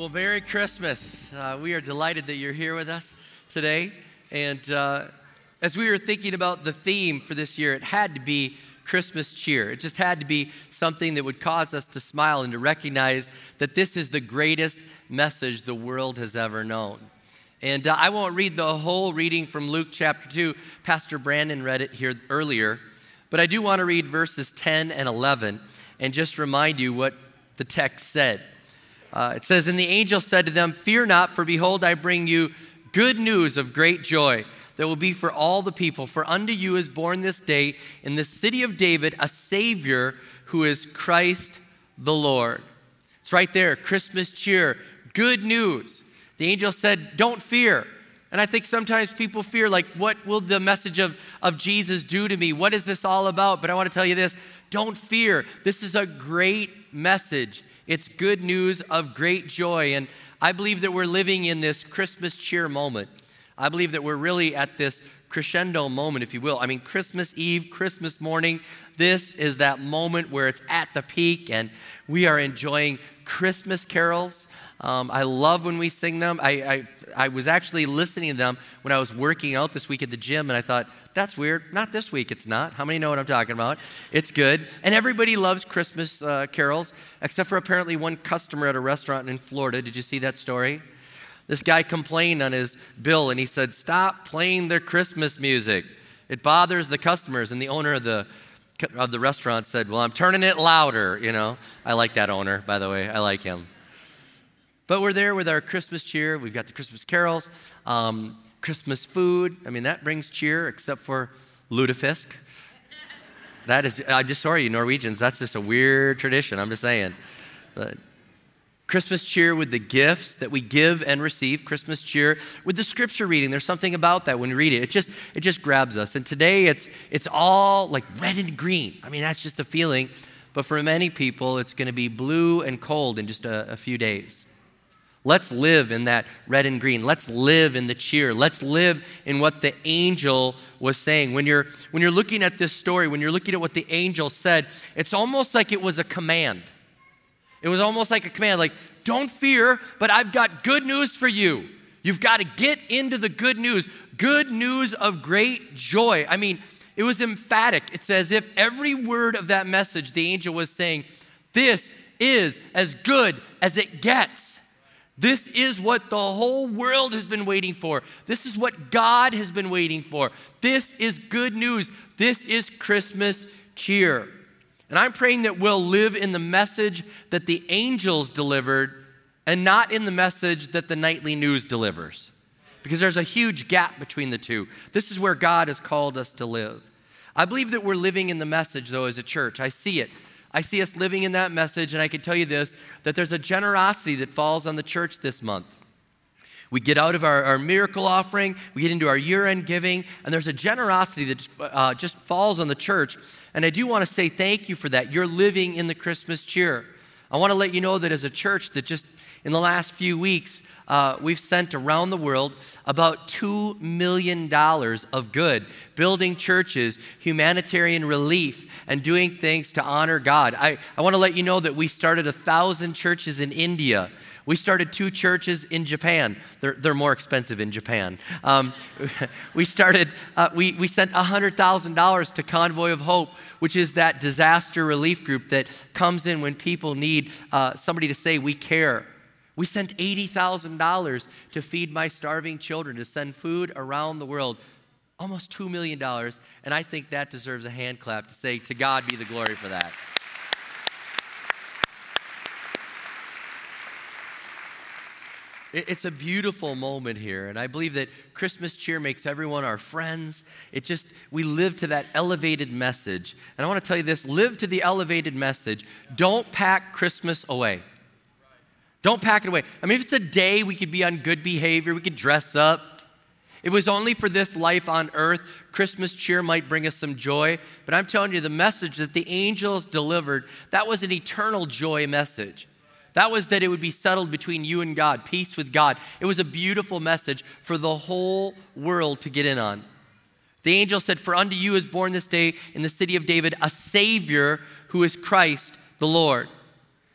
Well, Merry Christmas. Uh, we are delighted that you're here with us today. And uh, as we were thinking about the theme for this year, it had to be Christmas cheer. It just had to be something that would cause us to smile and to recognize that this is the greatest message the world has ever known. And uh, I won't read the whole reading from Luke chapter 2. Pastor Brandon read it here earlier. But I do want to read verses 10 and 11 and just remind you what the text said. Uh, it says, And the angel said to them, Fear not, for behold, I bring you good news of great joy that will be for all the people. For unto you is born this day in the city of David a Savior who is Christ the Lord. It's right there, Christmas cheer, good news. The angel said, Don't fear. And I think sometimes people fear, like, what will the message of, of Jesus do to me? What is this all about? But I want to tell you this don't fear. This is a great message. It's good news of great joy. And I believe that we're living in this Christmas cheer moment. I believe that we're really at this crescendo moment, if you will. I mean, Christmas Eve, Christmas morning, this is that moment where it's at the peak and we are enjoying Christmas carols. Um, I love when we sing them. I, I, I was actually listening to them when I was working out this week at the gym, and I thought, that's weird. Not this week, it's not. How many know what I'm talking about? It's good. And everybody loves Christmas uh, carols, except for apparently one customer at a restaurant in Florida. Did you see that story? This guy complained on his bill and he said, Stop playing their Christmas music. It bothers the customers. And the owner of the, of the restaurant said, Well, I'm turning it louder. You know, I like that owner, by the way. I like him. But we're there with our Christmas cheer. We've got the Christmas carols. Um, Christmas food. I mean, that brings cheer, except for lutefisk. That is, I just sorry, you Norwegians, that's just a weird tradition. I'm just saying. But Christmas cheer with the gifts that we give and receive. Christmas cheer with the scripture reading. There's something about that when we read it. It just it just grabs us. And today it's it's all like red and green. I mean, that's just the feeling. But for many people, it's going to be blue and cold in just a, a few days. Let's live in that red and green. Let's live in the cheer. Let's live in what the angel was saying. When you're, when you're looking at this story, when you're looking at what the angel said, it's almost like it was a command. It was almost like a command, like, don't fear, but I've got good news for you. You've got to get into the good news. Good news of great joy. I mean, it was emphatic. It's as if every word of that message, the angel was saying, This is as good as it gets. This is what the whole world has been waiting for. This is what God has been waiting for. This is good news. This is Christmas cheer. And I'm praying that we'll live in the message that the angels delivered and not in the message that the nightly news delivers. Because there's a huge gap between the two. This is where God has called us to live. I believe that we're living in the message, though, as a church. I see it. I see us living in that message, and I can tell you this that there's a generosity that falls on the church this month. We get out of our, our miracle offering, we get into our year end giving, and there's a generosity that uh, just falls on the church. And I do want to say thank you for that. You're living in the Christmas cheer. I want to let you know that as a church, that just in the last few weeks, uh, we've sent around the world about $2 million of good, building churches, humanitarian relief, and doing things to honor God. I, I want to let you know that we started a thousand churches in India. We started two churches in Japan. They're, they're more expensive in Japan. Um, we started, uh, we, we sent $100,000 to Convoy of Hope, which is that disaster relief group that comes in when people need uh, somebody to say, We care. We sent $80,000 to feed my starving children, to send food around the world. Almost $2 million. And I think that deserves a hand clap to say, To God be the glory for that. It's a beautiful moment here, and I believe that Christmas cheer makes everyone our friends. It just, we live to that elevated message. And I want to tell you this live to the elevated message. Don't pack Christmas away. Don't pack it away. I mean, if it's a day we could be on good behavior, we could dress up. It was only for this life on earth. Christmas cheer might bring us some joy, but I'm telling you, the message that the angels delivered, that was an eternal joy message. That was that it would be settled between you and God, peace with God. It was a beautiful message for the whole world to get in on. The angel said, For unto you is born this day in the city of David a Savior who is Christ the Lord.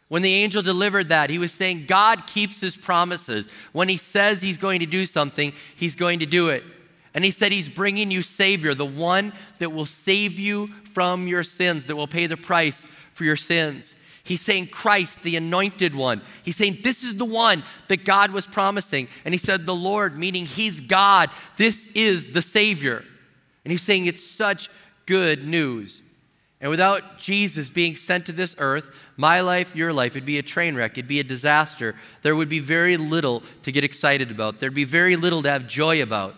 When the angel delivered that, he was saying God keeps his promises. When he says he's going to do something, he's going to do it. And he said he's bringing you Savior, the one that will save you from your sins, that will pay the price for your sins. He's saying Christ, the anointed one. He's saying this is the one that God was promising. And he said, the Lord, meaning he's God. This is the Savior. And he's saying it's such good news. And without Jesus being sent to this earth, my life, your life, it'd be a train wreck, it'd be a disaster. There would be very little to get excited about, there'd be very little to have joy about.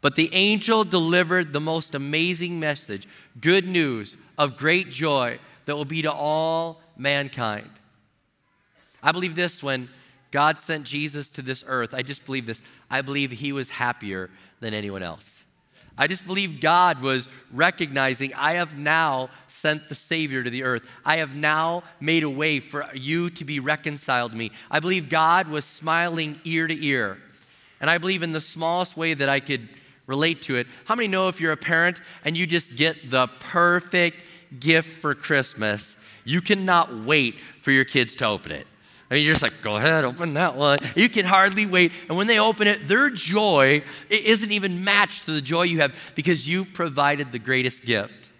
But the angel delivered the most amazing message good news of great joy that will be to all mankind. I believe this when God sent Jesus to this earth. I just believe this. I believe he was happier than anyone else. I just believe God was recognizing, I have now sent the Savior to the earth. I have now made a way for you to be reconciled to me. I believe God was smiling ear to ear. And I believe in the smallest way that I could relate to it. How many know if you're a parent and you just get the perfect gift for Christmas you cannot wait for your kids to open it. I mean, you're just like, go ahead, open that one. You can hardly wait. And when they open it, their joy isn't even matched to the joy you have because you provided the greatest gift.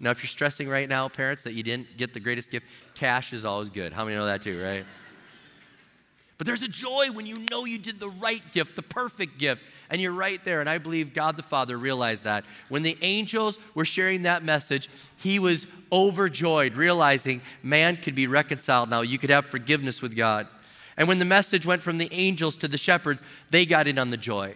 Now, if you're stressing right now, parents, that you didn't get the greatest gift, cash is always good. How many know that too, right? But there's a joy when you know you did the right gift, the perfect gift, and you're right there. And I believe God the Father realized that. When the angels were sharing that message, he was overjoyed, realizing man could be reconciled now. You could have forgiveness with God. And when the message went from the angels to the shepherds, they got in on the joy.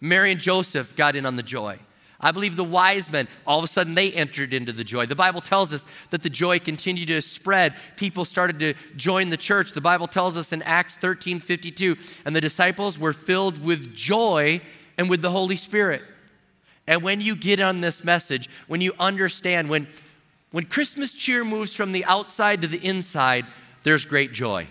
Mary and Joseph got in on the joy. I believe the wise men, all of a sudden, they entered into the joy. The Bible tells us that the joy continued to spread. People started to join the church. The Bible tells us in Acts 13 52, and the disciples were filled with joy and with the Holy Spirit. And when you get on this message, when you understand, when, when Christmas cheer moves from the outside to the inside, there's great joy.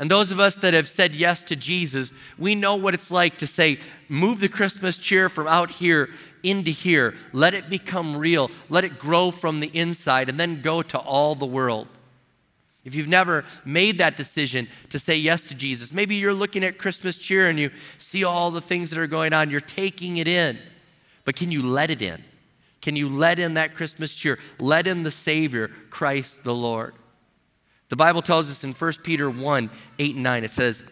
And those of us that have said yes to Jesus, we know what it's like to say, move the Christmas cheer from out here into here. Let it become real. Let it grow from the inside and then go to all the world. If you've never made that decision to say yes to Jesus, maybe you're looking at Christmas cheer and you see all the things that are going on, you're taking it in. But can you let it in? Can you let in that Christmas cheer? Let in the Savior, Christ the Lord. The Bible tells us in 1 Peter 1 8 and 9, it says,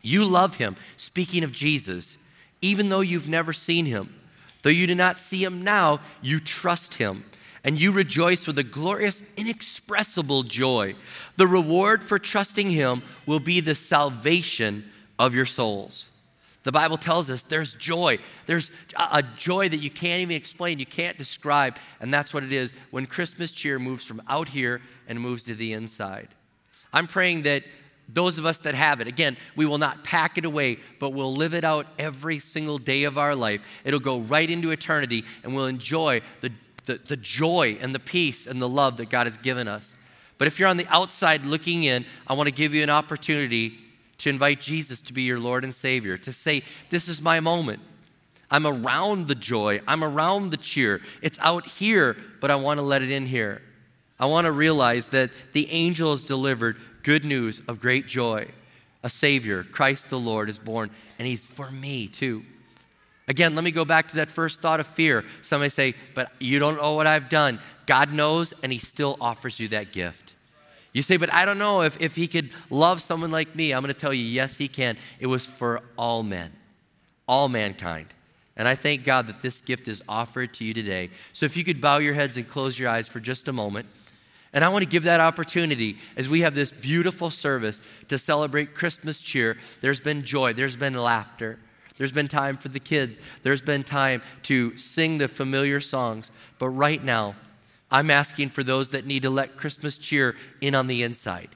You love him, speaking of Jesus, even though you've never seen him. Though you do not see him now, you trust him, and you rejoice with a glorious, inexpressible joy. The reward for trusting him will be the salvation of your souls. The Bible tells us there's joy. There's a joy that you can't even explain, you can't describe. And that's what it is when Christmas cheer moves from out here and moves to the inside. I'm praying that those of us that have it, again, we will not pack it away, but we'll live it out every single day of our life. It'll go right into eternity, and we'll enjoy the, the, the, joy and the peace and the love that God has given us. But if you're on the outside looking in, I want to give you an opportunity to invite Jesus to be your Lord and Savior, to say, This is my moment. I'm around the joy, I'm around the cheer. It's out here, but I want to let it in here. I want to realize that the angel has delivered good news of great joy. A Savior, Christ the Lord, is born, and He's for me too. Again, let me go back to that first thought of fear. Somebody say, But you don't know what I've done. God knows, and He still offers you that gift. You say, But I don't know if, if He could love someone like me. I'm going to tell you, yes, He can. It was for all men, all mankind. And I thank God that this gift is offered to you today. So if you could bow your heads and close your eyes for just a moment. And I want to give that opportunity as we have this beautiful service to celebrate Christmas cheer. There's been joy, there's been laughter, there's been time for the kids, there's been time to sing the familiar songs. But right now, I'm asking for those that need to let Christmas cheer in on the inside.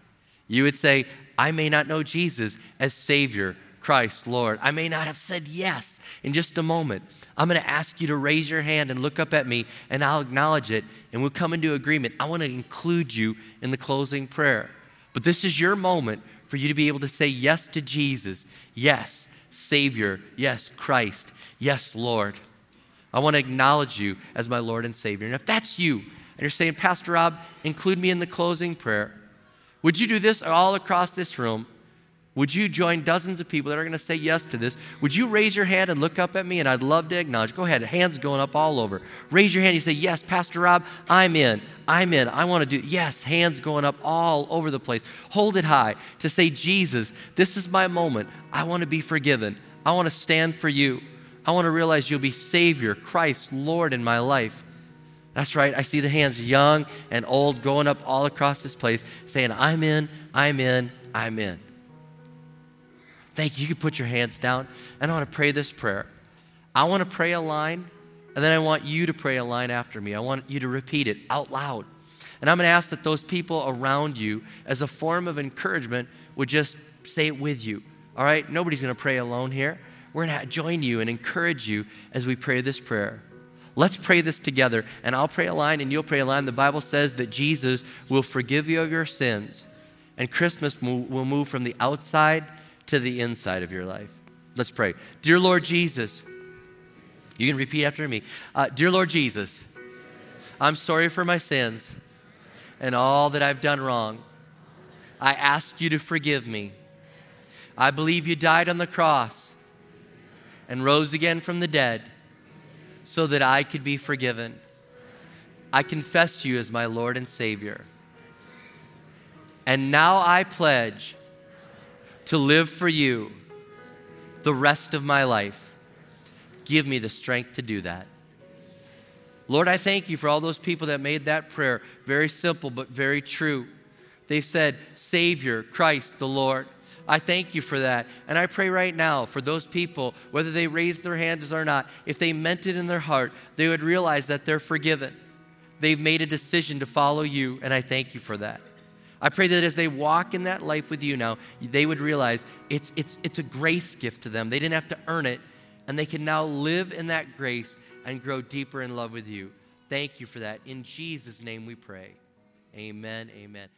You would say, I may not know Jesus as Savior, Christ, Lord. I may not have said yes in just a moment. I'm going to ask you to raise your hand and look up at me, and I'll acknowledge it, and we'll come into agreement. I want to include you in the closing prayer. But this is your moment for you to be able to say yes to Jesus. Yes, Savior. Yes, Christ. Yes, Lord. I want to acknowledge you as my Lord and Savior. And if that's you, and you're saying, Pastor Rob, include me in the closing prayer, Would you do this all across this room? Would you join dozens of people that are going to say yes to this? Would you raise your hand and look up at me? And I'd love to acknowledge. Go ahead, hands going up all over. Raise your hand. You say, Yes, Pastor Rob, I'm in. I'm in. I want to do. Yes, hands going up all over the place. Hold it high to say, Jesus, this is my moment. I want to be forgiven. I want to stand for you. I want to realize you'll be Savior, Christ, Lord in my life. That's right. I see the hands, young and old, going up all across this place, saying, I'm in, I'm in, I'm in. Thank you. You can put your hands down. And I want to pray this prayer. I want to pray a line, and then I want you to pray a line after me. I want you to repeat it out loud. And I'm going to ask that those people around you, as a form of encouragement, would just say it with you. All right? Nobody's going to pray alone here. We're going to join you and encourage you as we pray this prayer. Let's pray this together. And I'll pray a line and you'll pray a line. The Bible says that Jesus will forgive you of your sins. And Christmas will move from the outside to the inside of your life. Let's pray. Dear Lord Jesus, you can repeat after me. Uh, Dear Lord Jesus, I'm sorry for my sins and all that I've done wrong. I ask you to forgive me. I believe you died on the cross and rose again from the dead so that I could be forgiven. I confess you as my Lord and Savior. And now I pledge to live for you the rest of my life. Give me the strength to do that. Lord, I thank you for all those people that made that prayer. Very simple, but very true. They said, Savior, Christ the Lord. I thank you for that. And I pray right now for those people, whether they raised their hands or not, if they meant it in their heart, they would realize that they're forgiven. They've made a decision to follow you, and I thank you for that. I pray that as they walk in that life with you now, they would realize it's, it's, it's a grace gift to them. They didn't have to earn it, and they can now live in that grace and grow deeper in love with you. Thank you for that. In Jesus' name we pray. Amen. Amen.